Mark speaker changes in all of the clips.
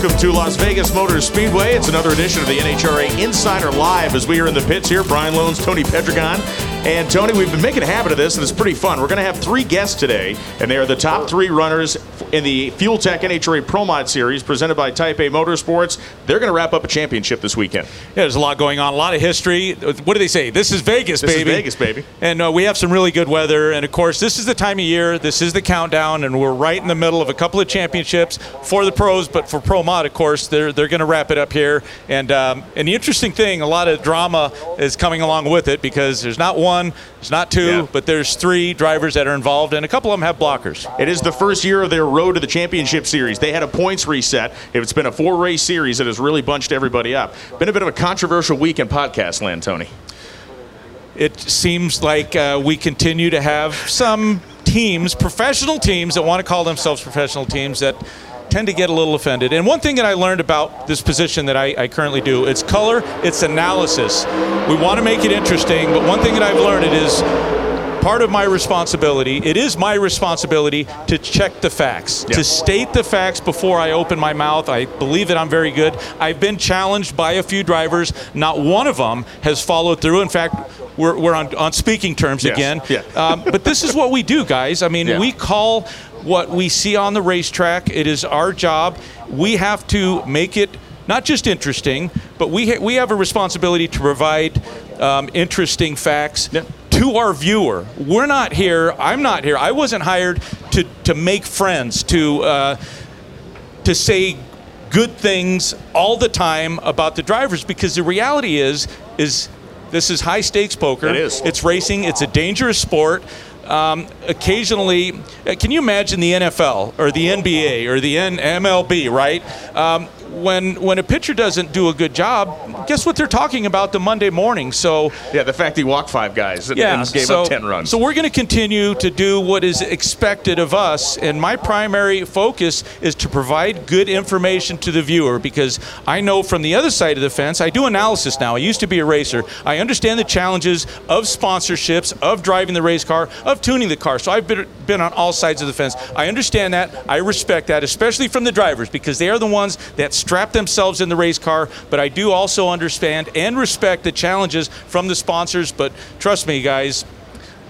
Speaker 1: welcome to Las Vegas Motor Speedway. It's another edition of the NHRA Insider Live as we are in the pits here. Brian Lohnes, Tony Pedregon. And Tony, we've been making a habit of this, and it's pretty fun. We're going to have three guests today, and they are the top oh. three runners in the FuelTech NHRA Pro Mod Series presented by Type A Motorsports. They're going to wrap up a championship this weekend.
Speaker 2: Yeah, there's a lot going on, a lot of history. What do they say? This is Vegas,
Speaker 1: This is
Speaker 2: baby.
Speaker 1: Vegas, baby.
Speaker 2: And uh, we have some really good weather. And of course, this is the time of year. This is the countdown, and we're right in the middle of a couple of championships for the pros, but for Pro Mod, of course, they're they're going to wrap it up here. And um, and the interesting thing, a lot of drama is coming along with it because there's not one, there's not two,
Speaker 1: Yeah.
Speaker 2: but there's three drivers that are involved, and a couple of them have blockers.
Speaker 1: It is the first year of their road to the championship series. They had a points reset. It's been a four race series that has really bunched everybody up. Been a bit of a controversial week in podcast land, Tony.
Speaker 2: it seems like uh, we continue to have some teams, professional teams that want to call themselves professional teams that tend to get a little offended. And one thing that I learned about this position that I, I currently do, it's color, it's analysis. We want to make it interesting, but one thing that I've learned it is part of my responsibility, it is my responsibility to check the facts,
Speaker 1: Yeah.
Speaker 2: to state the facts before I open my mouth. I believe that I'm very good. I've been challenged by a few drivers. Not one of them has followed through. In fact, we're, we're on, on speaking terms
Speaker 1: Yes.
Speaker 2: again.
Speaker 1: Yeah.
Speaker 2: Um, but this is what we do, guys. I mean,
Speaker 1: Yeah.
Speaker 2: we call what we see on the racetrack. It is our job. We have to make it not just interesting, but we ha- we have a responsibility to provide um, interesting facts
Speaker 1: Yeah.
Speaker 2: to our viewer. We're not here. I'm not here. I wasn't hired to to make friends to. Uh, to say good things all the time about the drivers because the reality is is this is high stakes poker.
Speaker 1: It is.
Speaker 2: It's racing. It's a dangerous sport. Um, occasionally, uh, can you imagine the NFL or the NBA or the MLB? Right? Um, when when a pitcher doesn't do a good job, guess what they're talking about the Monday morning? So
Speaker 1: Yeah, the fact he walked five guys and,
Speaker 2: yeah,
Speaker 1: and gave
Speaker 2: so,
Speaker 1: up 10 runs.
Speaker 2: So we're going to continue to do what is expected of us, and my primary focus is to provide good information to the viewer because I know from the other side of the fence, I do analysis now. I used to be a racer. I understand the challenges of sponsorships, of driving the race car, of tuning the car. So I've been, been on all sides of the fence. I understand that. I respect that, especially from the drivers because they are the ones that strap themselves in the race car. But I do also understand and respect the challenges from the sponsors. But trust me, guys,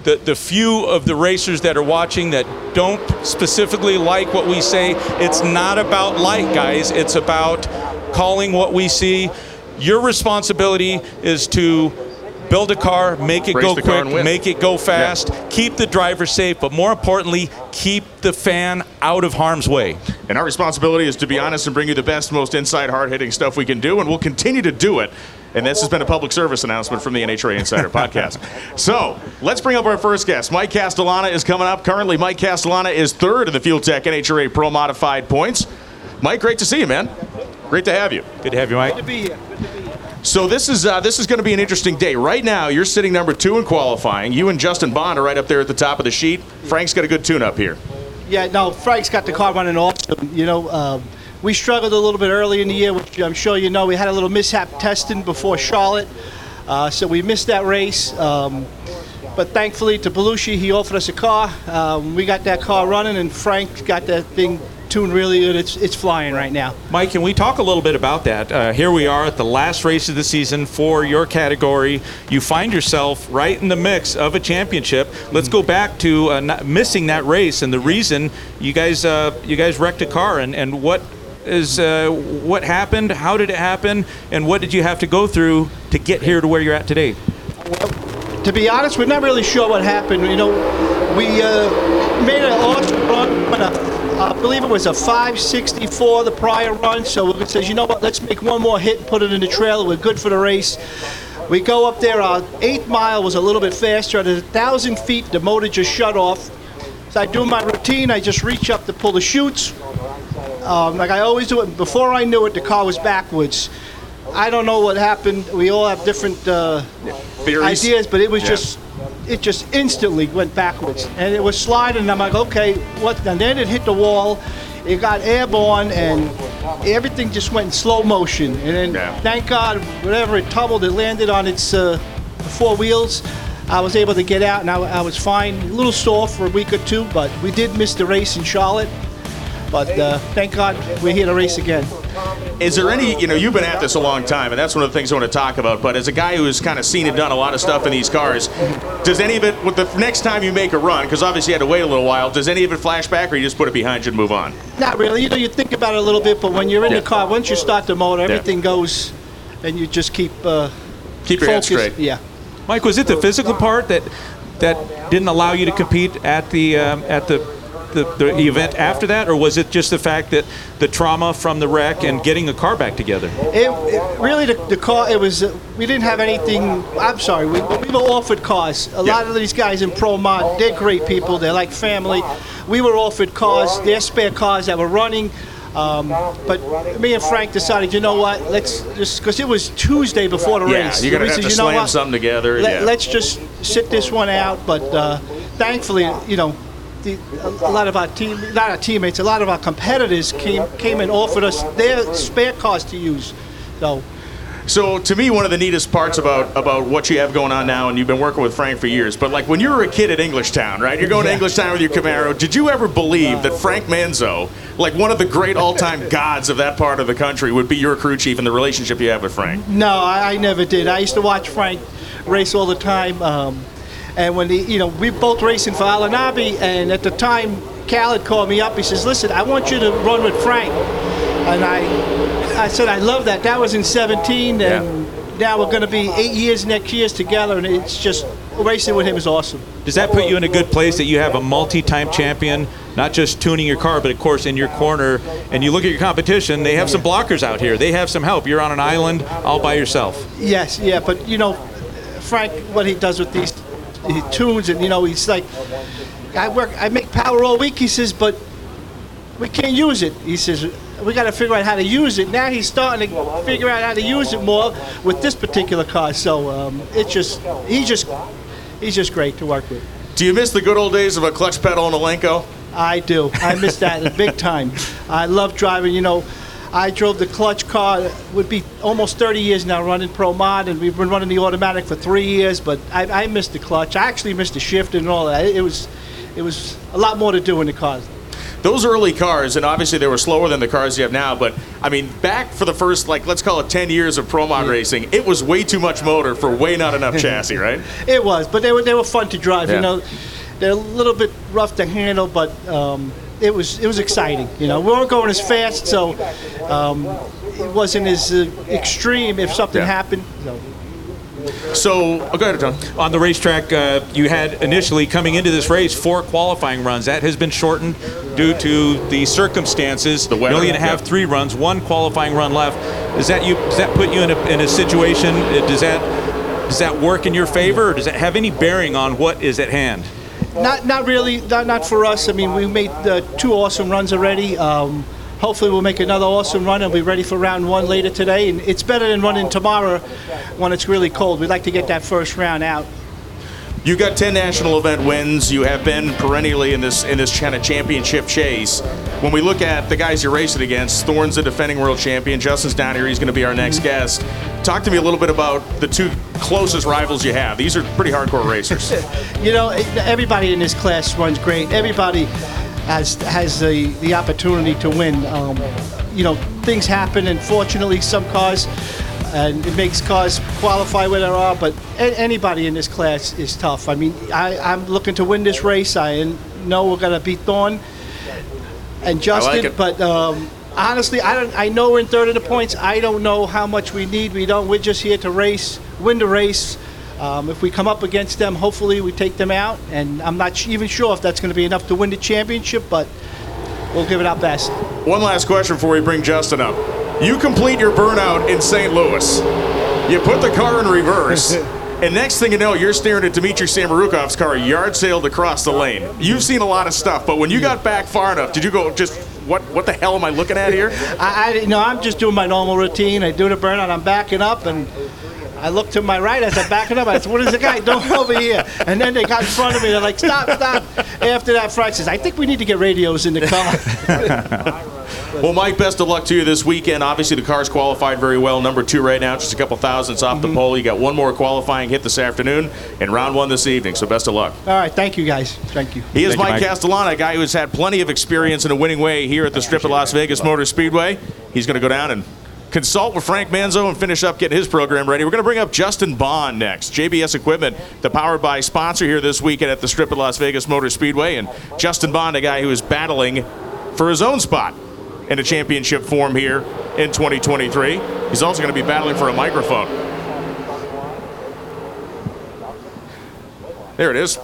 Speaker 2: the, the few of the racers that are watching that don't specifically like what we say, it's not about like, guys. It's about calling what we see. Your responsibility is to build a car, make it
Speaker 1: Race
Speaker 2: go quick, make it go fast, keep the driver safe, but more importantly, keep the fan out of harm's way.
Speaker 1: And our responsibility is to be honest and bring you the best, most inside, hard hitting stuff we can do, and we'll continue to do it. And this has been a public service announcement from the NHRA Insider Podcast. So let's bring up our first guest. Mike Castellana is coming up. Currently, Mike Castellana is third in the FuelTech NHRA Pro Modified points. Mike, great to see you, man. Great to have you.
Speaker 2: Good to have you, Mike.
Speaker 3: to be here. Good to be here.
Speaker 1: So this is uh, this is going to be an interesting day. Right now, you're sitting number two in qualifying. You and Justin Bond are right up there at the top of the sheet. Frank's got a good tune-up here.
Speaker 3: Yeah, no, Frank's got the car running awesome. You know, um, we struggled a little bit early in the year, which I'm sure you know. We had a little mishap testing before Charlotte, uh, so we missed that race. Um, but thankfully to Balushi, he offered us a car. Um, we got that car running, and Frank got that thing tuned really good. It's, it's flying right now.
Speaker 2: Mike, can we talk a little bit about that? Uh, here we are at the last race of the season for your category. You find yourself right in the mix of a championship. Let's go back to uh, not missing that race and the reason you guys uh, you guys wrecked a car and, and what is uh, what happened? How did it happen? And what did you have to go through to get here to where you're at today?
Speaker 3: to be honest, we're not really sure what happened. You know, we uh, made an awesome run, but uh, I believe it was a 564 the prior run. So we says, you know what? Let's make one more hit and put it in the trailer. We're good for the race. We go up there. Our eighth mile was a little bit faster. At a thousand feet, the motor just shut off. So I do my routine. I just reach up to pull the chutes. Um, like I always do it. Before I knew it, the car was backwards. I don't know what happened. We all have different uh, ideas, but it was
Speaker 1: Yeah.
Speaker 3: just it just instantly went backwards, and it was sliding. And I'm like, okay, what? And then it hit the wall. It got airborne, and everything just went in slow motion. And then,
Speaker 1: Yeah.
Speaker 3: thank God, whatever it tumbled, it landed on its uh, four wheels. I was able to get out, and I, I was fine. A little sore for a week or two, but we did miss the race in Charlotte. But uh, thank God we're here to race again.
Speaker 1: Is there any, you know, you've been at this a long time, and that's one of the things I want to talk about. But as a guy who's kind of seen and done a lot of stuff in these cars, does any of it, with the next time you make a run, because obviously you had to wait a little while, does any of it flash back, or you just put it behind you and move on?
Speaker 3: Not really. You know, you think about it a little bit, but when you're in
Speaker 1: Yeah.
Speaker 3: the car, once you start the motor, everything goes, and you just keep uh,
Speaker 1: Keep your head
Speaker 3: focused.
Speaker 1: straight.
Speaker 3: Yeah.
Speaker 2: Mike, was it the physical part that that didn't allow you to compete at the um, at the, the the event after that, or was it just the fact that the trauma from the wreck and getting the car back together?
Speaker 3: It, it really the, the car. It was. Uh, we didn't have anything. I'm sorry. We, we were offered cars. A lot of these guys in Pro Mod, they're great people. They're like family. We were offered cars. They're spare cars that were running. Um, but me and Frank decided, you know what? Let's just because it was Tuesday before the
Speaker 1: Yeah,
Speaker 3: race.
Speaker 1: you're gonna
Speaker 3: We
Speaker 1: have
Speaker 3: said,
Speaker 1: to
Speaker 3: you know
Speaker 1: slam
Speaker 3: what?
Speaker 1: something together.
Speaker 3: Let,
Speaker 1: yeah.
Speaker 3: Let's just sit this one out. But uh, thankfully, you know, the, a, lot of our team, not our teammates, a lot of our competitors came came and offered us their spare cars to use. So
Speaker 1: So to me, one of the neatest parts about about what you have going on now, and you've been working with Frank for years, but like when you were a kid at Englishtown, right? You're going to
Speaker 3: Yeah.
Speaker 1: Englishtown with your Camaro. Did you ever believe that Frank Manzo, like one of the great all-time gods of that part of the country, would be your crew chief and the relationship you have with Frank?
Speaker 3: no, I, I never did. I used to watch Frank race all the time. Um, and when he, you know, we both racing for Al-Anabi, and at the time, Khaled called me up. He says, "Listen, I want you to run with Frank." And I, I said, "I love that." That was in 17, and now we're going to be eight years next year's together, and it's just racing with him is awesome.
Speaker 2: Does that put you in a good place that you have a multi-time champion, not just tuning your car, but of course in your corner? And you look at your competition; they have some blockers out here. They have some help. You're on an island all by yourself.
Speaker 3: Yes, yeah, but you know, Frank, what he does with these he tunes, and you know, he's like, I work, I make power all week. He says, but we can't use it. He says, we got to figure out how to use it. Now he's starting to figure out how to use it more with this particular car. So um, it's just, he's just, he's just great to work with.
Speaker 1: Do you miss the good old days of a clutch pedal and a Lenco?
Speaker 3: I do. I miss that big time. I love driving. You know, I drove the clutch car. It would be almost 30 years now running Pro Mod, and we've been running the automatic for three years. But I, I missed the clutch. I actually missed the shift and all that. It was, it was a lot more to do in the cars.
Speaker 1: Those early cars, and obviously they were slower than the cars you have now, but I mean, back for the first, like, let's call it 10 years of pro mod racing, it was way too much motor for way not enough chassis, right?
Speaker 3: It was, but they were they were fun to drive.
Speaker 1: Yeah.
Speaker 3: You know, they're a little bit rough to handle, but um, it was it was exciting. You know, we weren't going as fast, so um, it wasn't as uh, extreme if something
Speaker 1: Yeah.
Speaker 3: happened. So.
Speaker 1: So, oh, go ahead, John.
Speaker 2: On the racetrack, uh, you had initially coming into this race four qualifying runs. That has been shortened due to the circumstances.
Speaker 1: The weather,
Speaker 2: You're only going to have
Speaker 1: yeah.
Speaker 2: three runs, one qualifying run left. Does that you? Does that put you in a, in a situation? uh, Does that does that work in your favor, or does it have any bearing on what is at hand?
Speaker 3: Not, not really. Not, not for us. I mean, we made uh, two awesome runs already. Um, hopefully, we'll make another awesome run and be ready for round one later today. And it's better than running tomorrow when it's really cold. We'd like to get that first round out.
Speaker 1: You got 10 national event wins. You have been perennially in this in this kind of championship chase. When we look at the guys you're racing against, Thorne's the defending world champion. Justin's down here. He's going to be our next guest. Talk to me a little bit about the two closest rivals you have. These are pretty hardcore racers.
Speaker 3: You know, everybody in this class runs great. Everybody has has the, the opportunity to win. Um, you know, things happen, and fortunately, some cars, and it makes cars qualify where they are. But a- anybody in this class is tough. I mean, I, I'm looking to win this race. I know we're going to beat Thorne and Justin,
Speaker 1: it.
Speaker 3: but. Um, Honestly, I don't. I know we're in third of the points. I don't know how much we need. We don't. We're just here to race, win the race. Um, if we come up against them, hopefully we take them out. And I'm not sh- even sure if that's going to be enough to win the championship, but we'll give it our best.
Speaker 1: One last question before we bring Justin up. You complete your burnout in St. Louis. You put the car in reverse. And next thing you know, you're staring at Dmitry Samorukov's car yard sailed across the lane. You've seen a lot of stuff, but when you got back far enough, did you go just what? What the hell am I looking at here?
Speaker 3: I, I, you know, I'm just doing my normal routine. I do the burnout. I'm backing up, and I looked to my right as I'm backing up. I said, "What is the guy doing over here?" And then they got in front of me. They're like, "Stop, stop!" After that, Frank says, "I think we need to get radios in the car."
Speaker 1: Well, Mike, best of luck to you this weekend. Obviously, the car's qualified very well. Number two right now, just a couple thousandths off
Speaker 3: Mm-hmm.
Speaker 1: the pole. You got one more qualifying hit this afternoon and round one this evening. So best of luck.
Speaker 3: All right, thank you guys. Thank you.
Speaker 1: He is Mike,
Speaker 2: Mike.
Speaker 1: Castellana, a guy who has had plenty of experience in a winning way here at the Strip at Las Vegas Motor Speedway. He's going to go down and consult with Frank Manzo and finish up getting his program ready. We're going to bring up Justin Bond next. JBS Equipment, the Powered by sponsor here this weekend at the Strip at Las Vegas Motor Speedway. And Justin Bond, a guy who is battling for his own spot in a championship form here in 2023. He's also going to be battling for a microphone. There it is.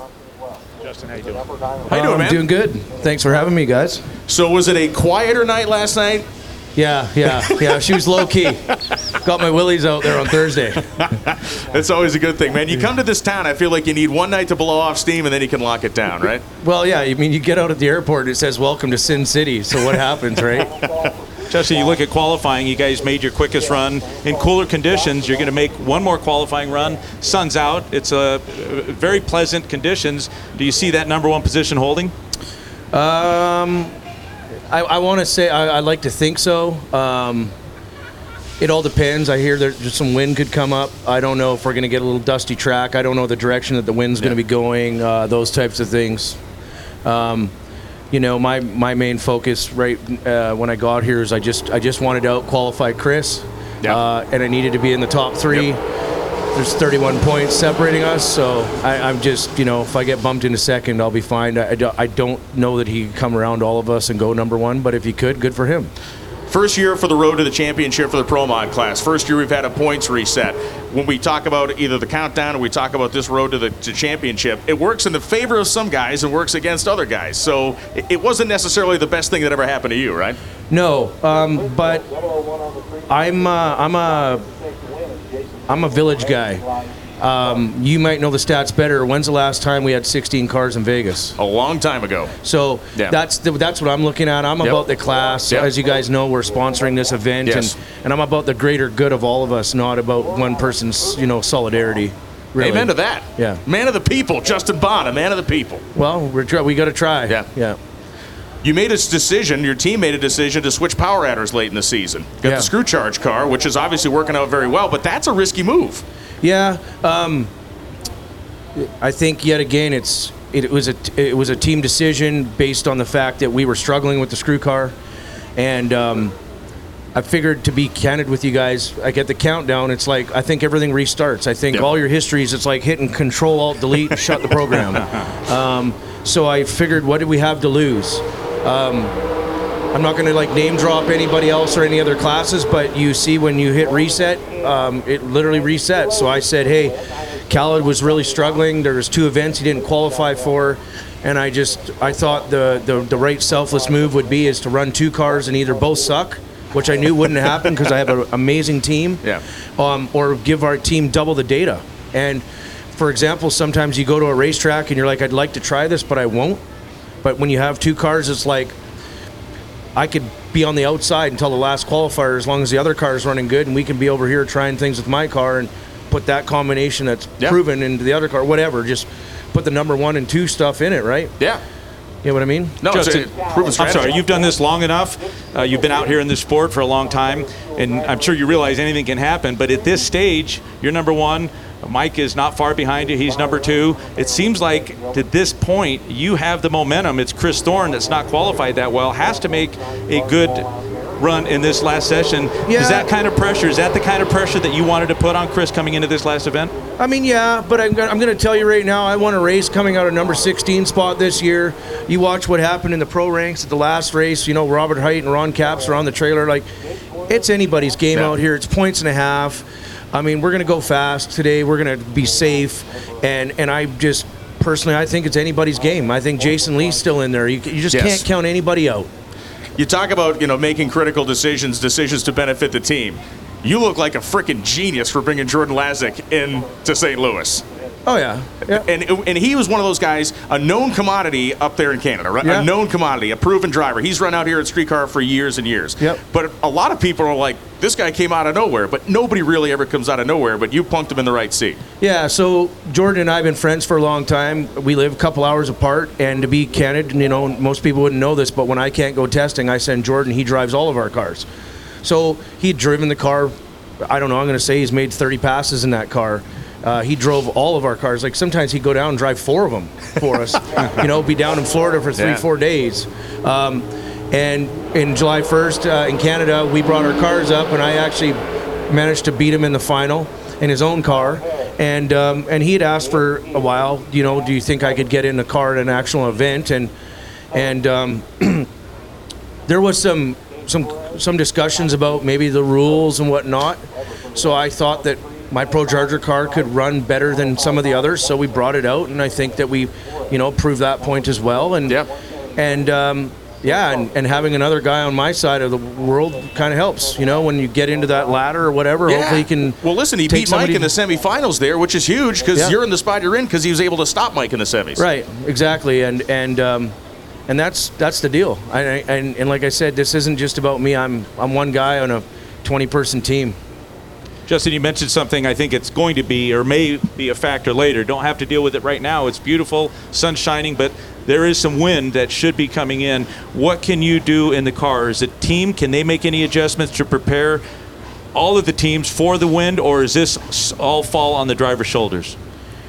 Speaker 2: Justin, how you doing?
Speaker 1: How you doing,
Speaker 4: I'm
Speaker 1: man?
Speaker 4: doing good. Thanks for having me, guys.
Speaker 1: So was it a quieter night last night?
Speaker 4: Yeah, yeah, yeah. She was low key. Got my willies out there on Thursday.
Speaker 1: That's always a good thing, man. You come to this town, I feel like you need one night to blow off steam and then you can lock it down, right?
Speaker 4: Well, yeah. I mean, you get out at the airport, and it says "Welcome to Sin City." So what happens, right?
Speaker 2: Justin, you look at qualifying. You guys made your quickest run in cooler conditions. You're going to make one more qualifying run. Sun's out. It's a uh, very pleasant conditions. Do you see that number one position holding?
Speaker 4: Um, I, I want to say I, I like to think so. Um, it all depends. I hear there's some wind could come up. I don't know if we're going to get a little dusty track. I don't know the direction that the wind's going to be going. Uh, those types of things. Um, you know, my my main focus right uh, when I got here is I just I just wanted to out qualify Kris,
Speaker 1: Yeah.
Speaker 4: uh, and I needed to be in the top three. There's 31 points separating us, so I, I'm just, you know, if I get bumped into second, I'll be fine. I, I don't- know that he could come around all of us and go number one, but if he could, good for him.
Speaker 1: First year for the road to the championship for the Pro Mod class. First year we've had a points reset. When we talk about either the countdown or we talk about this road to the to championship, it works in the favor of some guys and works against other guys. So it- it wasn't necessarily the best thing that ever happened to you, right?
Speaker 4: No, um, but I'm uh, I'm a I'm a village guy. Um, you might know the stats better. When's the last time we had 16 cars in Vegas?
Speaker 1: A long time ago.
Speaker 4: So
Speaker 1: Yeah.
Speaker 4: that's the, that's what I'm looking at. I'm
Speaker 1: Yep.
Speaker 4: about the class.
Speaker 1: Yep.
Speaker 4: As you guys know, we're sponsoring this event,
Speaker 1: Yes.
Speaker 4: and, and I'm about the greater good of all of us, not about one person's you know solidarity. Really.
Speaker 1: Amen to that.
Speaker 4: Yeah.
Speaker 1: Man of the people, Justin Bond, a man of the people.
Speaker 4: Well, we're try- we got to try.
Speaker 1: Yeah.
Speaker 4: Yeah.
Speaker 1: You made a decision, your team made a decision to switch power adders late in the season. Got
Speaker 4: Yeah.
Speaker 1: the screw charge car, which is obviously working out very well, but that's a risky move.
Speaker 4: Yeah. Um, I think yet again it's it was a it was a team decision based on the fact that we were struggling with the screw car, and um, I figured to be candid with you guys, I get the countdown, it's like I think everything restarts. I think
Speaker 1: Yep.
Speaker 4: all your histories, it's like hitting Control Alt Delete, and shut the program. Um, so I figured, what did we have to lose? Um, I'm not going to like name drop anybody else or any other classes, but you see when you hit reset, um, it literally resets. So I said, hey, Khaled was really struggling. There was two events he didn't qualify for, and I just I thought the the, the right selfless move would be is to run two cars and either both suck, which I knew wouldn't happen because I have an amazing team,
Speaker 1: Yeah.
Speaker 4: um, or give our team double the data. And for example, sometimes you go to a racetrack and you're like, I'd like to try this, but I won't. But when you have two cars, it's like I could be on the outside until the last qualifier as long as the other car is running good, and we can be over here trying things with my car and put that combination that's
Speaker 1: Yeah.
Speaker 4: proven into the other car, whatever. Just put the number one and two stuff in it, right?
Speaker 1: Yeah.
Speaker 4: You know what I mean?
Speaker 1: No,
Speaker 2: Justin,
Speaker 1: it's a proven
Speaker 2: I'm sorry, you've done this long enough. Uh, you've been out here in this sport for a long time, and I'm sure you realize anything can happen. But at this stage, you're number one. Mike is not far behind you. He's number two. It seems like to this point, you have the momentum. It's Kris Thorne that's not qualified that well, has to make a good run in this last session.
Speaker 4: Yeah.
Speaker 2: Is that kind of pressure? Is that the kind of pressure that you wanted to put on Kris coming into this last event?
Speaker 4: I mean, yeah, but I'm gonna, I'm going to tell you right now, I won a race coming out of number 16 spot this year. You watch what happened in the pro ranks at the last race. You know, Robert Hight and Ron Capps are on the trailer. Like, it's anybody's game
Speaker 1: Yeah.
Speaker 4: out here. It's points and a half. I mean, we're going to go fast today. We're going to be safe, and and I just personally, I think it's anybody's game. I think Jason Lee's still in there. You, you just
Speaker 1: Yes.
Speaker 4: can't count anybody out.
Speaker 1: You talk about you know making critical decisions, decisions to benefit the team. You look like a freaking genius for bringing Jordan Lazic in to St. Louis.
Speaker 4: Oh yeah. Yeah.
Speaker 1: And, and he was one of those guys, a known commodity up there in Canada, right?
Speaker 4: Yeah.
Speaker 1: A known commodity, a proven driver. He's run out here at streetcar for years and years.
Speaker 4: Yep.
Speaker 1: But a lot of people are like, this guy came out of nowhere, but nobody really ever comes out of nowhere. But you punked him in the right seat.
Speaker 4: Yeah, so Jordan and I have been friends for a long time. We live a couple hours apart, and to be candid, you know, most people wouldn't know this, but when I can't go testing, I send Jordan. He drives all of our cars. So he'd driven the car. I don't know. I'm going to say he's made 30 passes in that car. Uh, he drove all of our cars. Like sometimes he'd go down and drive four of them for us. you know, be down in Florida for three,
Speaker 1: Yeah.
Speaker 4: four days. Um, and in July 1st uh, in Canada, we brought our cars up, and I actually managed to beat him in the final in his own car. And um, and he'd asked for a while, you know, do you think I could get in the car at an actual event? And and um, there was some some some discussions about maybe the rules and whatnot. So I thought that my Pro Charger car could run better than some of the others. So we brought it out, and I think that we, you know, proved that point as well. And
Speaker 1: yeah,
Speaker 4: and um, yeah, and, and having another guy on my side of the world kind of helps. You know, when you get into that ladder or whatever, hopefully he can.
Speaker 1: Well, listen, he beat Mike in the semifinals there, which is huge because
Speaker 4: Yeah.
Speaker 1: you're in the spot you're in because he was able to stop Mike in the semis.
Speaker 4: Right, exactly, and and um, and that's that's the deal. I, I- and and like I said, this isn't just about me. I'm I'm one guy on a 20 person team.
Speaker 2: Justin, you mentioned something. I think it's going to be or may be a factor later. Don't have to deal with it right now. It's beautiful, sun shining, but there is some wind that should be coming in. What can you do in the car? Is it team? Can they make any adjustments to prepare all of the teams for the wind, or is this all fall on the driver's shoulders?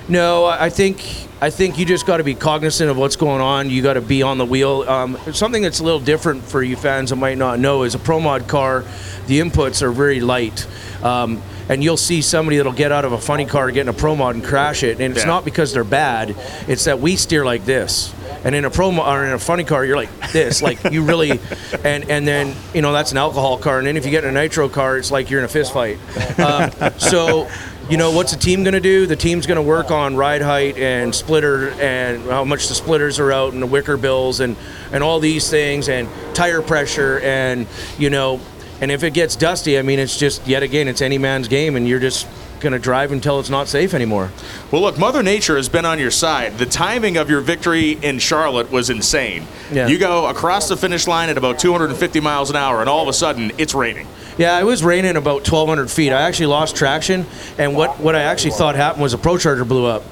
Speaker 4: No, I I think I think you just got to be cognizant of what's going on. You got to be on the wheel. Um, something that's a little different for you fans that might not know is a pro mod car. The inputs are very light. Um, and you'll see somebody that'll get out of a funny car, get in a pro mod, and crash it. And it's
Speaker 1: Yeah.
Speaker 4: not because they're bad; it's that we steer like this. And in a pro mo- or in a funny car, you're like this, like you really, and and then you know that's an alcohol car. And then if you get in a nitro car, it's like you're in a fist fight. Um, so you know what's the team going to do? The team's going to work on ride height and splitter and how much the splitters are out and the wicker bills and and all these things and tire pressure and you know and if it gets dusty, I mean it's just yet again it's any man's game and you're just going to drive until it's not safe anymore.
Speaker 1: Well, look, Mother Nature has been on your side. The timing of your victory in Charlotte was insane.
Speaker 4: Yeah.
Speaker 1: You go across the finish line at about 250 miles an hour, and all of a sudden, it's raining.
Speaker 4: Yeah, it was raining about 1,200 feet. I actually lost traction, and what, what I actually thought happened was a Pro Charger blew up.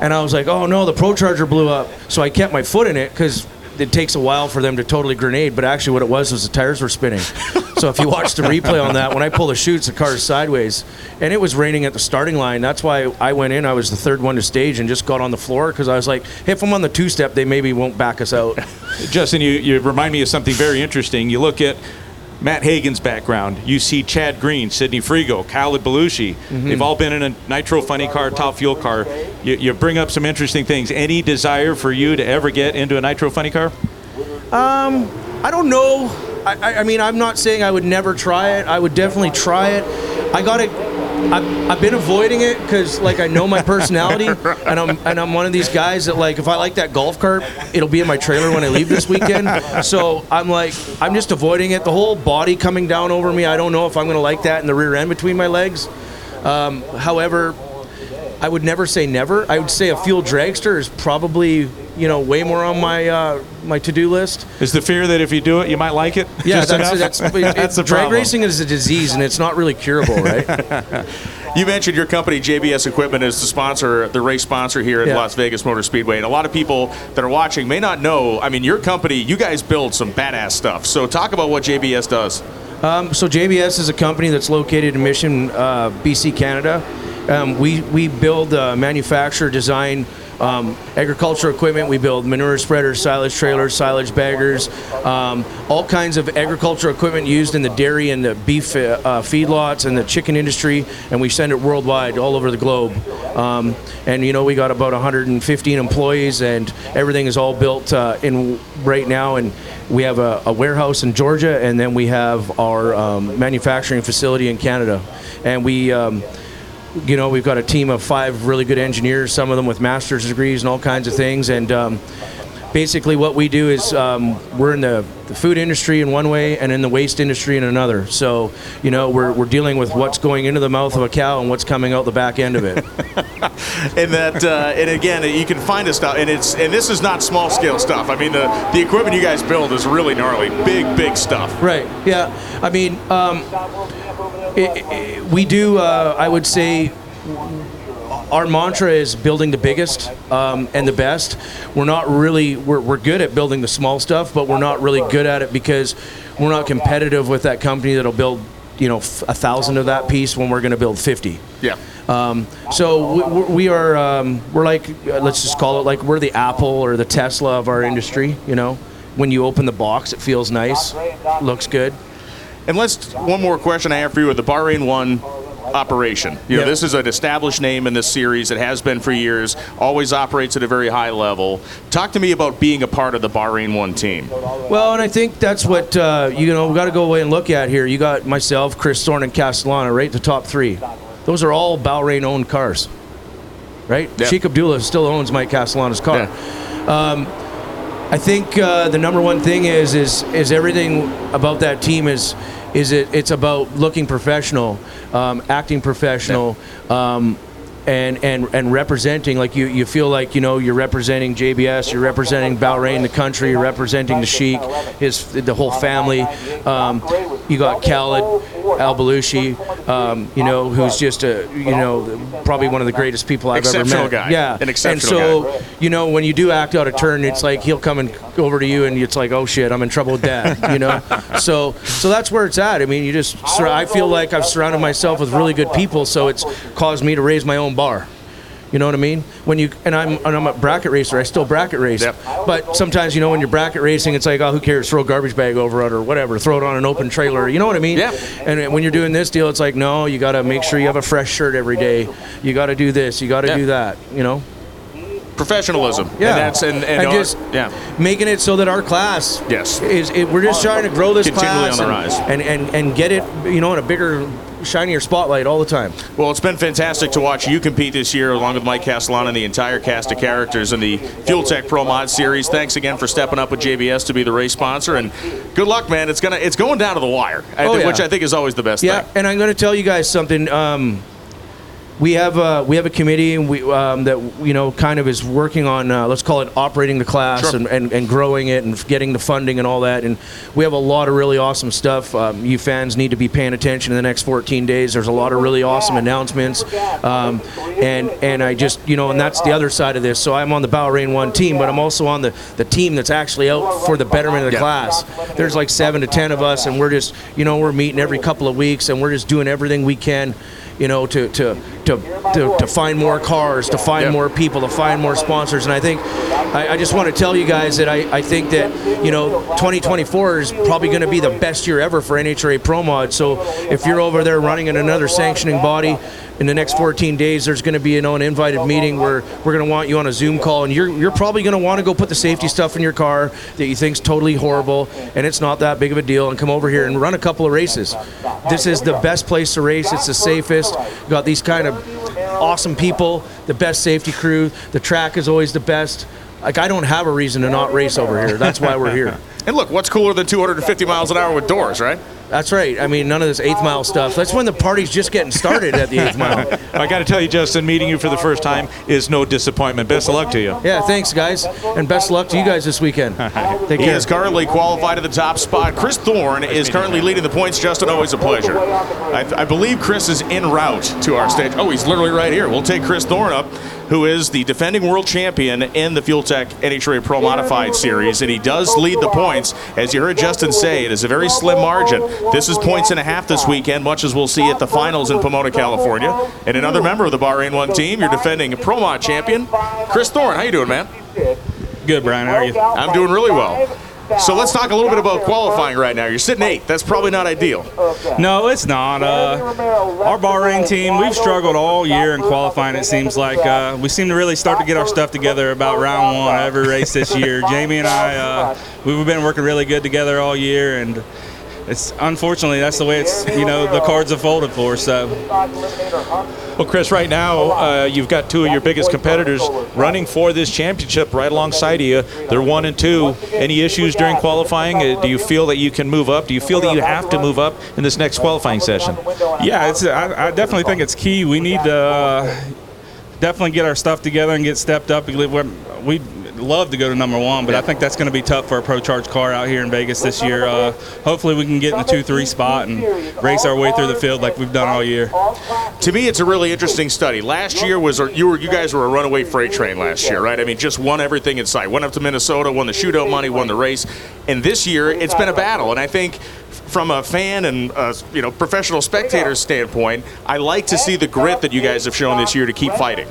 Speaker 4: And I was like, oh no, the Pro Charger blew up. So I kept my foot in it because it takes a while for them to totally grenade. But actually, what it was was the tires were spinning. so if you watch the replay on that, when I pull the chutes, the car's sideways. And it was raining at the starting line. That's why I went in. I was the third one to stage and just got on the floor because I was like, hey, if I'm on the two step, they maybe won't back us out.
Speaker 2: Justin, you, you remind me of something very interesting. You look at Matt Hagen's background. You see Chad Green, Sidnei Frigo, Khaled Balushi. They've all been in a nitro funny car, top fuel car. You, you bring up some interesting things. Any desire for you to ever get into a nitro funny car?
Speaker 4: Um, I don't know. I, I, I mean, I'm not saying I would never try it. I would definitely try it. I got to. I've, I've been avoiding it because, like, I know my personality, and I'm and I'm one of these guys that, like, if I like that golf cart, it'll be in my trailer when I leave this weekend. So I'm like, I'm just avoiding it. The whole body coming down over me. I don't know if I'm going to like that in the rear end between my legs. Um, however, I would never say never. I would say a fuel dragster is probably, you know, way more on my uh, my to do list.
Speaker 2: Is the fear that if you do it, you might like it?
Speaker 4: Yeah, that's, that's, it-
Speaker 2: That's
Speaker 4: drag
Speaker 2: problem.
Speaker 4: racing is a disease and it's not really curable, right?
Speaker 1: You mentioned your company, JBS Equipment, is the sponsor, the race sponsor here at
Speaker 4: Yeah.
Speaker 1: Las Vegas Motor Speedway. And a lot of people that are watching may not know. I mean, your company, you guys build some badass stuff. So talk about what JBS does.
Speaker 4: um, so JBS is a company that's located in Mission, uh, BC, Canada. Um, we we build, uh, manufacture, design um, agricultural equipment. We build manure spreaders, silage trailers, silage baggers, um, all kinds of agricultural equipment used in the dairy and the beef uh, feedlots and the chicken industry, and we send it worldwide, all over the globe. Um, and you know, we got about 115 employees, and everything is all built uh, in right now. And we have a, a warehouse in Georgia, and then we have our um, manufacturing facility in Canada, and we. You know, we've got a team of five really good engineers, some of them with master's degrees and all kinds of things. And um, basically what we do is um, we're in the, the food industry in one way and in the waste industry in another. So, you know, we're, we're dealing with what's going into the mouth of a cow and what's coming out the back end of it.
Speaker 1: and that uh, and again you can find this stuff and it's and this is not small scale stuff i mean the the equipment you guys build is really gnarly big big stuff
Speaker 4: right. Yeah. I mean, um, it, it- we do, uh, I would say, our mantra is building the biggest um, and the best. We're not really we're, we're good at building the small stuff, but we're not really good at it because we're not competitive with that company that'll build you know f- a thousand of that piece when we're going to build 50.
Speaker 1: yeah
Speaker 4: Um, so we, we- are um, we're like let's just call it like we're the Apple or the Tesla of our industry. You know, when you open the box, it feels nice, looks good.
Speaker 1: And let's one more question i have for you with the bahrain one operation you know this is an established name in this series it has been for years always operates at a very high level talk to me about being a part of the bahrain one team
Speaker 4: Well, and I think that's what uh, you know we got to go away and look at here. You got myself, Kris Thorne, and Castellana, right? The top three. Those are all Bahrain owned cars, right? Sheikh Abdullah still owns Mike Castellana's car.
Speaker 1: Yeah.
Speaker 4: I think uh, the number one thing is is is everything about that team is is it it's about looking professional, um, acting professional, um, and and and representing like you you feel like you know you're representing JBS, you're representing Bahrain, the country, you're representing the Sheikh, his the whole family. Um, you got Khaled Al Balushi, um, you know, who's just a you know probably one of the greatest people I've ever met.
Speaker 1: guy.
Speaker 4: Yeah,
Speaker 1: An exceptional
Speaker 4: and so
Speaker 1: guy.
Speaker 4: you know, when you do act out a turn, it's like he'll come and over to you, and it's like, oh shit, I'm in trouble with dad. You know, so so that's where it's at. I mean, you just I feel like I've surrounded myself with really good people, so it's caused me to raise my own bar. You know what I mean? When you and I'm and I'm a bracket racer. I still bracket race.
Speaker 1: Yep.
Speaker 4: But sometimes you know when you're bracket racing, it's like oh who cares? Throw a garbage bag over it or whatever. Throw it on an open trailer. You know what I mean?
Speaker 1: Yeah.
Speaker 4: And when you're doing this deal, it's like no, you got to make sure you have a fresh shirt every day. You got to do this. You got to
Speaker 1: Yeah.
Speaker 4: do that. You know?
Speaker 1: professionalism
Speaker 4: Yeah.
Speaker 1: and that's and, and,
Speaker 4: And
Speaker 1: our-
Speaker 4: just-
Speaker 1: yeah
Speaker 4: making it so that our class
Speaker 1: Yes.
Speaker 4: is it, we're just trying to grow this
Speaker 1: Continually
Speaker 4: class
Speaker 1: on the
Speaker 4: and,
Speaker 1: rise.
Speaker 4: and, and and get it you know in a bigger shinier spotlight all the time
Speaker 1: Well, it's been fantastic to watch you compete this year, along with Mike Castellana and the entire cast of characters in the FuelTech Pro Mod Series. Thanks again for stepping up with JBS to be the race sponsor, and good luck, man. It's gonna it's going down to the wire,
Speaker 4: Oh, yeah.
Speaker 1: which I think is always the best
Speaker 4: yeah
Speaker 1: thing.
Speaker 4: and i'm going to tell you guys something um, we have a, we have a committee and we, um, that you know kind of is working on uh, let's call it operating the class
Speaker 1: Sure.
Speaker 4: and, and, and growing it and getting the funding and all that. And we have a lot of really awesome stuff. Um, you fans need to be paying attention in the next 14 days. There's a lot of really awesome announcements. Um, and and I just you know and that's the other side of this. So I'm on the Bahrain one team but I'm also on the the team that's actually out for the betterment of the
Speaker 1: Yeah.
Speaker 4: class. There's like seven to ten of us and we're just you know we're meeting every couple of weeks and we're just doing everything we can you know to to to, to, to find more cars to find
Speaker 1: Yeah.
Speaker 4: more people to find more sponsors. And i think i, I just want to tell you guys that I, I think that you know 2024 is probably going to be the best year ever for nhra pro mod. So if you're over there running in another sanctioning body in the next 14 days there's going to be you know an invited meeting where we're going to want you on a zoom call and you're you're probably going to want to go put the safety stuff in your car that you think's totally horrible and it's not that big of a deal and come over here and run a couple of races. This is the best place to race. It's the safest. Got these kind of awesome people the best safety crew the track is always the best. Like i don't have a reason to not race over here. That's why we're here
Speaker 1: And look, what's cooler than 250 miles an hour with doors, right?
Speaker 4: that's right i mean none of this eighth mile stuff that's when the party's just getting started at the eighth mile
Speaker 2: I got to tell you, Justin, meeting you for the first time is no disappointment. Best of luck to you.
Speaker 4: yeah thanks guys and best of luck to you guys this weekend take
Speaker 1: He
Speaker 4: care
Speaker 1: is currently qualified at the top spot. Kris Thorne is currently leading the points. Justin, always a pleasure. I, I believe Kris is en route to our stage. Oh, he's literally right here. We'll take Kris Thorne up, who is the defending world champion in the FuelTech NHRA Pro Modified Series, and he does lead the points. As you heard Justin say, it is a very slim margin. This is points and a half this weekend, much as we'll see at the finals in Pomona, California. And another member of the Bahrain One team, your defending Pro Mod champion, Kris Thorne. How you doing, man?
Speaker 5: Good, Brian. How are you?
Speaker 1: I'm doing really well. So let's talk a little bit about qualifying right now. You're sitting eighth. That's probably not ideal.
Speaker 5: No, it's not. Uh, our Bahrain team, we've struggled all year in qualifying. It seems like uh, we seem to really start to get our stuff together about round one of every race this year. Jamie and I, uh, we've been working really good together all year, and it's unfortunately that's the way it's you know the cards have folded for. So
Speaker 2: Well, Kris, right now uh, you've got two of your biggest competitors running for this championship right alongside of you. They're one and two. Any issues during qualifying? Uh, do you feel that you can move up? Do you feel that you have to move up in this next qualifying session?
Speaker 5: yeah, it's I, I definitely think it's key. We need to uh, definitely get our stuff together and get stepped up. We love to go to number one, but I think that's going to be tough for a Pro Charge car out here in Vegas this year. Uh, hopefully, we can get in the two-three spot and race our way through the field like we've done all year.
Speaker 1: To me, it's a really interesting study. Last year was you were you guys were a runaway freight train last year, right? I mean, just won everything in sight. Went up to Minnesota, won the shootout money, won the race, and this year it's been a battle. And I think from a fan and a, you know professional spectator standpoint, I like to see the grit that you guys have shown this year to keep fighting.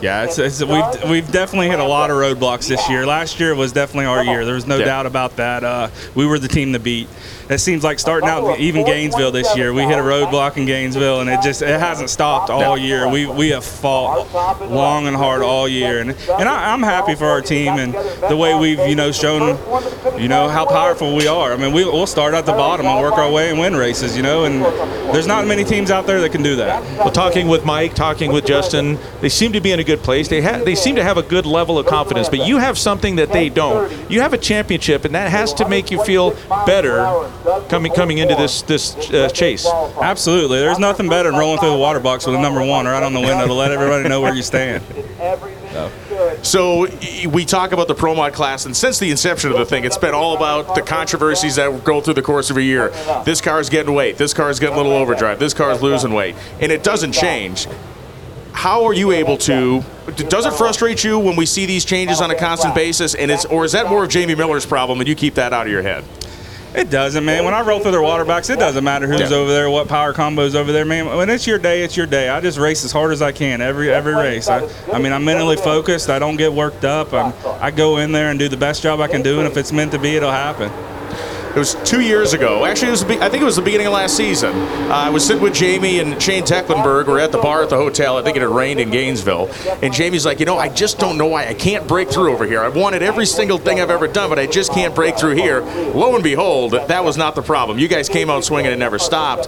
Speaker 5: Yeah, it's, it's, we've we've definitely hit a lot of roadblocks this year. Last year was definitely our year. There was no
Speaker 1: Yeah.
Speaker 5: doubt about that. Uh, we were the team to beat. It seems like starting out even Gainesville this year, we hit a roadblock in Gainesville, and it just it hasn't stopped all year. We we have fought long and hard all year, and and I, I'm happy for our team and the way we've you know shown you know how powerful we are. I mean, we, we'll start at the bottom and work our way and win races, you know, and there's not many teams out there that can do that.
Speaker 2: Well, talking with Mike, talking with Justin, they seem to be in a good place. They ha- they seem to have a good level of confidence, but you have something that they don't. You have a championship, and that has to make you feel better coming coming into this this uh, chase.
Speaker 5: Absolutely. There's nothing better than rolling through the water box with a number one or right on the window to let everybody know where you stand.
Speaker 1: So we talk about the Pro Mod class, and since the inception of the thing, it's been all about the controversies that go through the course of a year. This car's getting weight. This car's getting a little overdrive. This car's losing weight, and it doesn't change. How are you able to? Does it frustrate you when we see these changes on a constant basis? And it's, or is that more of Jamie Miller's problem, and you keep that out of your head?
Speaker 5: It doesn't, man. When I roll through their water box, it doesn't matter who's
Speaker 1: Yeah.
Speaker 5: over there, what power combo's over there, man. When it's your day, it's your day. I just race as hard as I can every every race. I, I mean, I'm mentally focused. I don't get worked up. I'm, I go in there and do the best job I can do, and if it's meant to be, it'll happen.
Speaker 1: It was two years ago. Actually, it was I think it was the beginning of last season. Uh, I was sitting with Jamie and Shane Tecklenburg. We're at the bar at the hotel. I think it had rained in Gainesville. And Jamie's like, you know, I just don't know why I can't break through over here. I've wanted every single thing I've ever done, but I just can't break through here. Lo and behold, that was not the problem. You guys came out swinging and never stopped.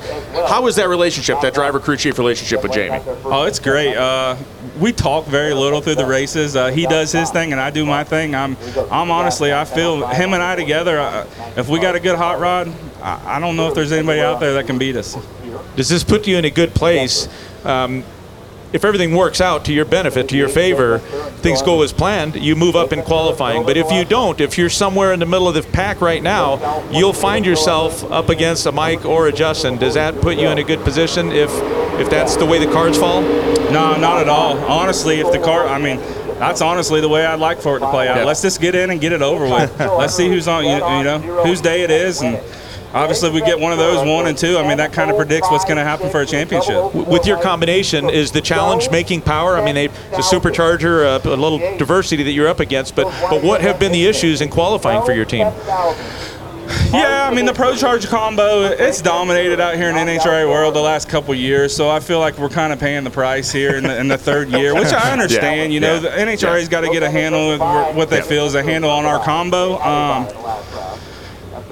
Speaker 1: How was that relationship, that driver crew chief relationship with Jamie?
Speaker 5: Oh, it's great. Uh, we talk very little through the races. Uh, he does his thing, and I do my thing. I'm, I'm honestly, I feel him and I together. Uh, if we got a good hot rod, I, I don't know if there's anybody out there that can beat us.
Speaker 2: Does this put you in a good place? Um, if everything works out to your benefit, to your favor, things go as planned, you move up in qualifying. But if you don't, if you're somewhere in the middle of the pack right now, you'll find yourself up against a Mike or a Justin. Does that put you in a good position if if that's the way the cards fall?
Speaker 5: No, not at all. Honestly, if the car, I mean, that's honestly the way I'd like for it to play out.
Speaker 1: Yeah.
Speaker 5: Let's just get in and get it over with. Let's see who's on, you, you know, whose day it is, and obviously we get one of those, one and two. I mean, that kind of predicts what's going to happen for a championship.
Speaker 2: With your combination, is the challenge making power? I mean, they, it's a supercharger, uh, a little diversity that you're up against. But but what have been the issues in qualifying for your team?
Speaker 5: Yeah, I mean the Pro Charge combo, it's dominated out here in NHRA world the last couple years, so I feel like we're kind of paying the price here in the, in the third year, which I understand. You know,
Speaker 1: Yeah.
Speaker 5: the NHRA's got to get a handle with what they
Speaker 1: Yeah.
Speaker 5: feel is a handle on our combo. Um,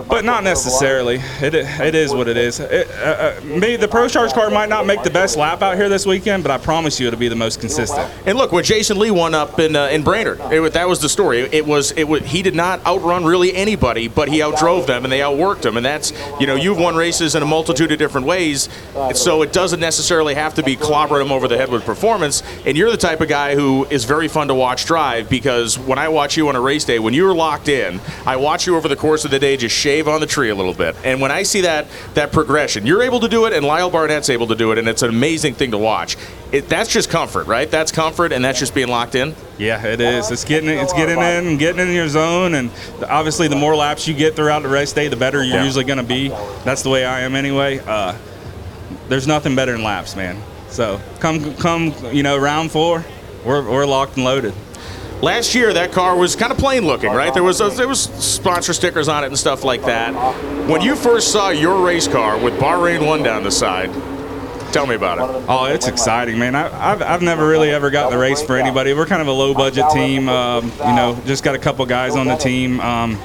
Speaker 5: but not necessarily. It, it is what it is. It, uh, uh, maybe the Pro Charge car might not make the best lap out here this weekend, but I promise you it'll be the most consistent.
Speaker 1: And look, when Jason Lee won up in uh, in Brainerd, it, that was the story. It was it was he did not outrun really anybody, but he outdrove them and they outworked him. And that's you know you've won races in a multitude of different ways, so it doesn't necessarily have to be clobbering him over the head with performance. And you're the type of guy who is very fun to watch drive because when I watch you on a race day, when you're locked in, I watch you over the course of the day just shave on the tree a little bit. And when I see that that progression, you're able to do it, and Lyle Barnett's able to do it, and it's an amazing thing to watch. It, that's just comfort, right? That's comfort, and that's just being locked in.
Speaker 5: Yeah, it is. It's getting it's getting in and getting in your zone, and obviously the more laps you get throughout the race day, the better you're
Speaker 1: Yeah.
Speaker 5: usually going to be. That's the way I am anyway. Uh, there's nothing better than laps, man. So come come, you know, round four, we're, we're locked and loaded.
Speaker 1: Last year, that car was kind of plain looking, right? There was a, there was sponsor stickers on it and stuff like that. When you first saw your race car with Bahrain one down the side, tell me about it.
Speaker 5: Oh, it's exciting, man. I, I've, I've never really ever gotten the race for anybody. We're kind of a low budget team. Um, you know, just got a couple guys on the team. Um,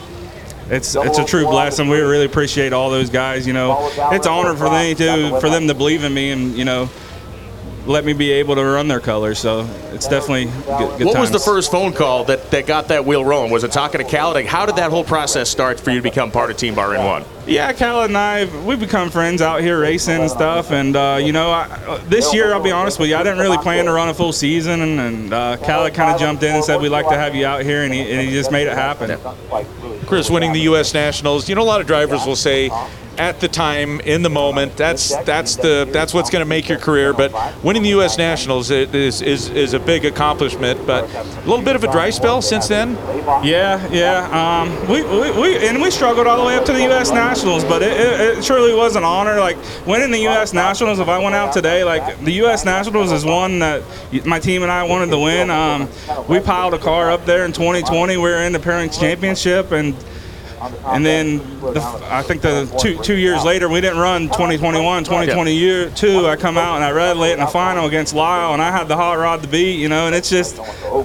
Speaker 5: it's it's a true blessing. We really appreciate all those guys. You know, it's an honor for them to for them to believe in me and you know let me be able to run their colors. So it's definitely good, good
Speaker 1: What was the first phone call that, that got that wheel rolling? Was it talking to Cal? Like, how did that whole process start for you to become part of Team Bahrain One?
Speaker 5: Yeah, Cal and I, we've become friends out here racing and stuff. And, uh, you know, I, uh, this year, I'll be honest with you, I didn't really plan to run a full season. And, and uh, Cal kind of jumped in and said, we'd like to have you out here. And he, and he just made it happen.
Speaker 2: Kris winning the U.S. Nationals. You know, a lot of drivers will say, at the time, in the moment, that's that's the that's what's going to make your career. But winning the U.S. Nationals is, is is a big accomplishment. But a little bit of a dry spell since then.
Speaker 5: Yeah, yeah. Um, we, we, we and we struggled all the way up to the U.S. Nationals, but it, it, it surely was an honor. Like winning the U.S. Nationals. If I went out today, like the U.S. Nationals is one that my team and I wanted to win. Um, we piled a car up there in 2020. We were in the Pairings Championship, and and then the, I think the two two years later we didn't run 2021, 2022. I come out and I red lit in the final against Lyle, and I had the hot rod to beat, you know. And it's just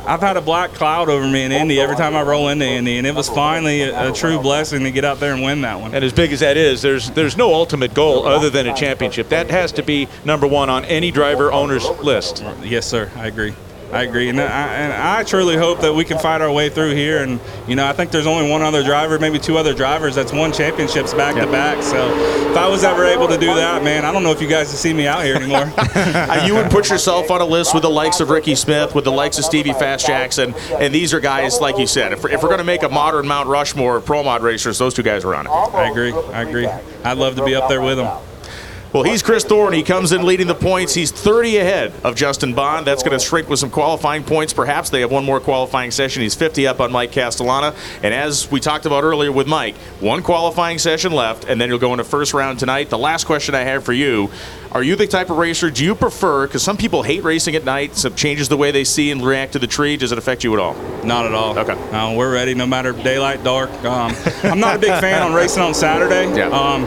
Speaker 5: I've had a black cloud over me in Indy every time I roll into Indy, and it was finally a, a true blessing to get out there and win that one.
Speaker 2: And as big as that is, there's there's no ultimate goal other than a championship. That has to be number one on any driver owner's list.
Speaker 5: Yes, sir. I agree. I agree, and I, and I truly hope that we can fight our way through here. And you know, I think there's only one other driver, maybe two other drivers that's won championships back to back. So if I was ever able to do that, man, I don't know if you guys would see me out here anymore.
Speaker 1: Uh, you would put yourself on a list with the likes of Rickie Smith, with the likes of Stevie Fast Jackson, and these are guys, like you said, if we're, if we're going to make a modern Mount Rushmore of pro mod racers, those two guys are on it.
Speaker 5: I agree. I agree. I'd love to be up there with them.
Speaker 1: Well, he's Kris Thorne. He comes in leading the points. He's 30 ahead of Justin Bond. That's going to shrink with some qualifying points. Perhaps they have one more qualifying session. He's 50 up on Mike Castellana. And as we talked about earlier with Mike, one qualifying session left, and then you'll go into first round tonight. The last question I have for you are you the type of racer, do you prefer, because some people hate racing at night, so it changes the way they see and react to the tree. Does it affect you at all?
Speaker 5: Not at all.
Speaker 1: Okay.
Speaker 5: Uh, we're ready no matter daylight, dark. Um, I'm not a big fan on racing on Saturday.
Speaker 1: Yeah.
Speaker 5: Um,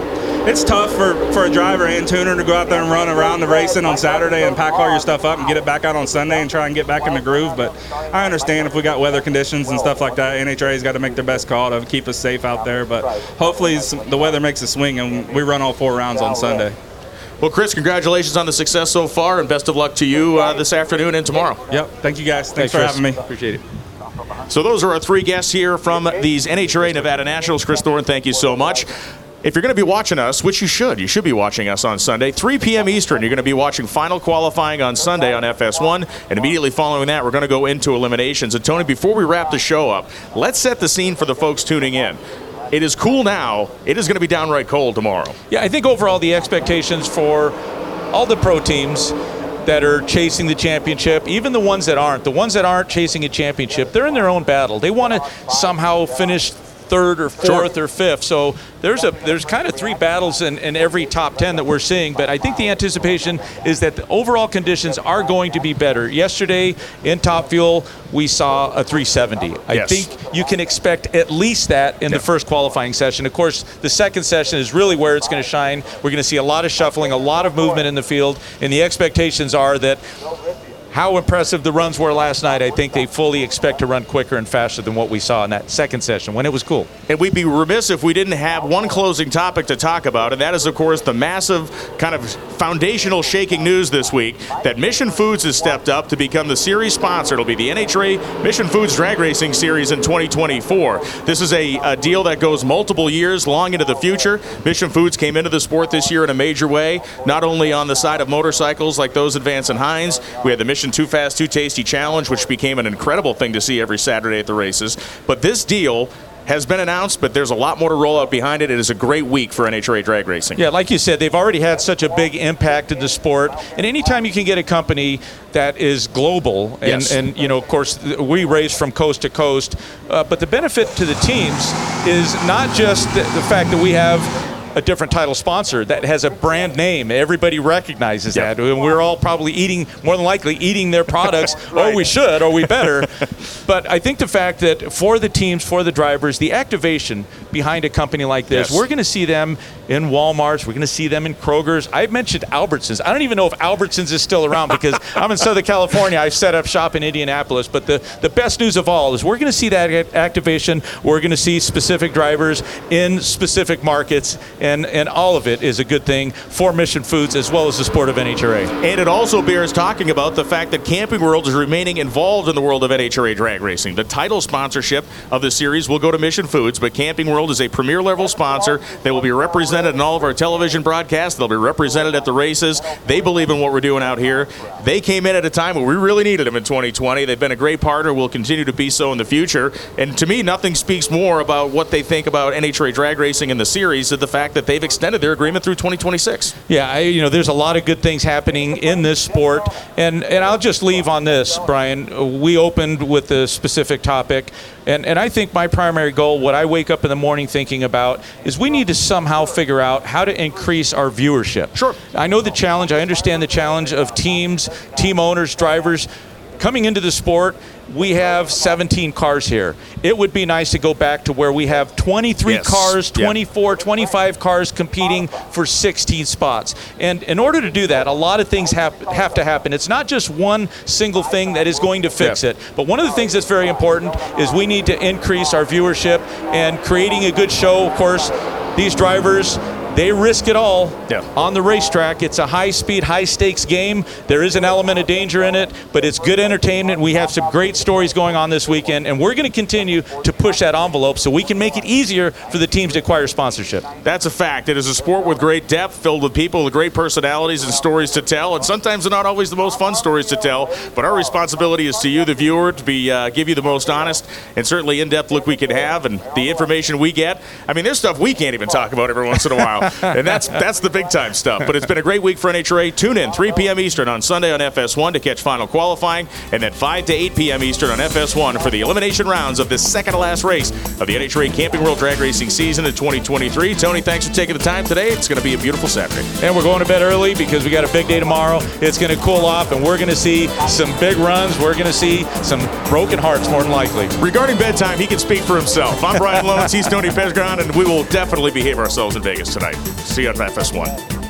Speaker 5: it's tough for, for a driver and tuner to go out there and run around the racing on Saturday and pack all your stuff up and get it back out on Sunday and try and get back in the groove. But I understand if we got weather conditions and stuff like that, NHRA's got to make their best call to keep us safe out there. But hopefully the weather makes a swing and we run all four rounds on Sunday.
Speaker 1: Well, Kris, congratulations on the success so far, and best of luck to you uh, this afternoon and tomorrow.
Speaker 5: Yep. Thank you guys. Thanks, for
Speaker 2: Kris.
Speaker 5: having me.
Speaker 2: Appreciate it.
Speaker 1: So those are our three guests here from these NHRA Nevada Nationals. Kris Thorne, thank you so much. If you're going to be watching us, which you should, you should be watching us on Sunday, 3 p.m. Eastern. You're going to be watching final qualifying on Sunday on FS1, and immediately following that, we're going to go into eliminations. And Tony, before we wrap the show up, let's set the scene for the folks tuning in. It is cool now. It is going to be downright cold tomorrow.
Speaker 2: Yeah, I think overall the expectations for all the pro teams that are chasing the championship, even the ones that aren't, the ones that aren't chasing a championship, they're in their own battle. They want to somehow finish third or fourth or fifth. So there's a there's kind of three battles in, in every top ten that we're seeing. But I think the anticipation is that the overall conditions are going to be better. Yesterday in Top Fuel we saw a 370. I
Speaker 1: Yes.
Speaker 2: think you can expect at least that in the first qualifying session. Of course, the second session is really where it's going to shine. We're going to see a lot of shuffling, a lot of movement in the field, and the expectations are that how impressive the runs were last night. I think they fully expect to run quicker and faster than what we saw in that second session when it was cool.
Speaker 1: And we'd be remiss if we didn't have one closing topic to talk about, and that is, of course, the massive kind of foundational shaking news this week that Mission Foods has stepped up to become the series sponsor. It'll be the NHRA Mission Foods Drag Racing Series in 2024. This is a, a deal that goes multiple years, long into the future. Mission Foods came into the sport this year in a major way, not only on the side of motorcycles like those and Hines. We had the Mission Too Fast, Too Tasty Challenge, which became an incredible thing to see every Saturday at the races. But this deal has been announced, but there's a lot more to roll out behind it. It is a great week for NHRA drag racing.
Speaker 2: Yeah, like you said, they've already had such a big impact in the sport, and anytime you can get a company that is global, and,
Speaker 1: Yes.
Speaker 2: and you know, of course, we race from coast to coast, uh, but the benefit to the teams is not just the, the fact that we have a different title sponsor that has a brand name. Everybody recognizes
Speaker 1: Yeah.
Speaker 2: that. And we're all probably eating, more than likely, eating their products,
Speaker 1: Right.
Speaker 2: or we should, or we better. but I think the fact that for the teams, for the drivers, the activation behind a company like this,
Speaker 1: Yes.
Speaker 2: we're going to see them in Walmart's, we're going to see them in Kroger's. I've mentioned Albertsons. I don't even know if Albertsons is still around because I'm in Southern California. I've set up shop in Indianapolis. But the, the best news of all is we're going to see that activation. We're going to see specific drivers in specific markets, and, and all of it is a good thing for Mission Foods as well as the sport of NHRA.
Speaker 1: And it also bears talking about the fact that Camping World is remaining involved in the world of NHRA drag racing. The title sponsorship of the series will go to Mission Foods, but Camping World is a premier level sponsor. They will be represented in all of our television broadcasts. They'll be represented at the races. They believe in what we're doing out here. They came in at a time when we really needed them in 2020. They've been a great partner, will continue to be so in the future. And to me, nothing speaks more about what they think about NHRA drag racing in the series than the fact that they've extended their agreement through 2026.
Speaker 2: Yeah, I, you know, there's a lot of good things happening in this sport, and and I'll just leave on this, Brian. We opened with a specific topic, and and I think my primary goal, what I wake up in the morning thinking about, is we need to somehow figure out how to increase our viewership.
Speaker 1: Sure.
Speaker 2: I know the challenge. I understand the challenge of teams, team owners, drivers. Coming into the sport, we have 17 cars here. It would be nice to go back to where we have 23
Speaker 1: Yes.
Speaker 2: cars,
Speaker 1: Yeah.
Speaker 2: 24, 25 cars competing for 16 spots. And in order to do that, a lot of things have, have to happen. It's not just one single thing that is going to fix it. But one of the things that's very important is we need to increase our viewership and creating a good show. Of course, these drivers. They risk it all
Speaker 1: Yeah.
Speaker 2: on the racetrack. It's a high speed, high stakes game. There is an element of danger in it, but it's good entertainment. We have some great stories going on this weekend, and we're going to continue to push that envelope so we can make it easier for the teams to acquire sponsorship.
Speaker 1: That's a fact. It is a sport with great depth, filled with people with great personalities and stories to tell. And sometimes they're not always the most fun stories to tell. But our responsibility is to you, the viewer, to be uh, give you the most honest and certainly in-depth look we can have, and the information we get. I mean, there's stuff we can't even talk about every once in a while, and that's that's the big time stuff. But it's been a great week for NHRA. Tune in 3 p.m. Eastern on Sunday on FS1 to catch final qualifying, and then 5 to 8 p.m. Eastern on FS1 for the elimination rounds of this second to last race of the NHRA Camping World Drag Racing season in 2023. Tony, thanks for taking the time today. It's going to be a beautiful Saturday.
Speaker 2: And we're going to bed early because we got a big day tomorrow. It's going to cool off, and we're going to see some big runs. We're going to see some broken hearts, more than likely.
Speaker 1: Regarding bedtime, he can speak for himself. I'm Brian Lohnes. He's Tony Pedregon, and we will definitely behave ourselves in Vegas tonight. See you on FS1.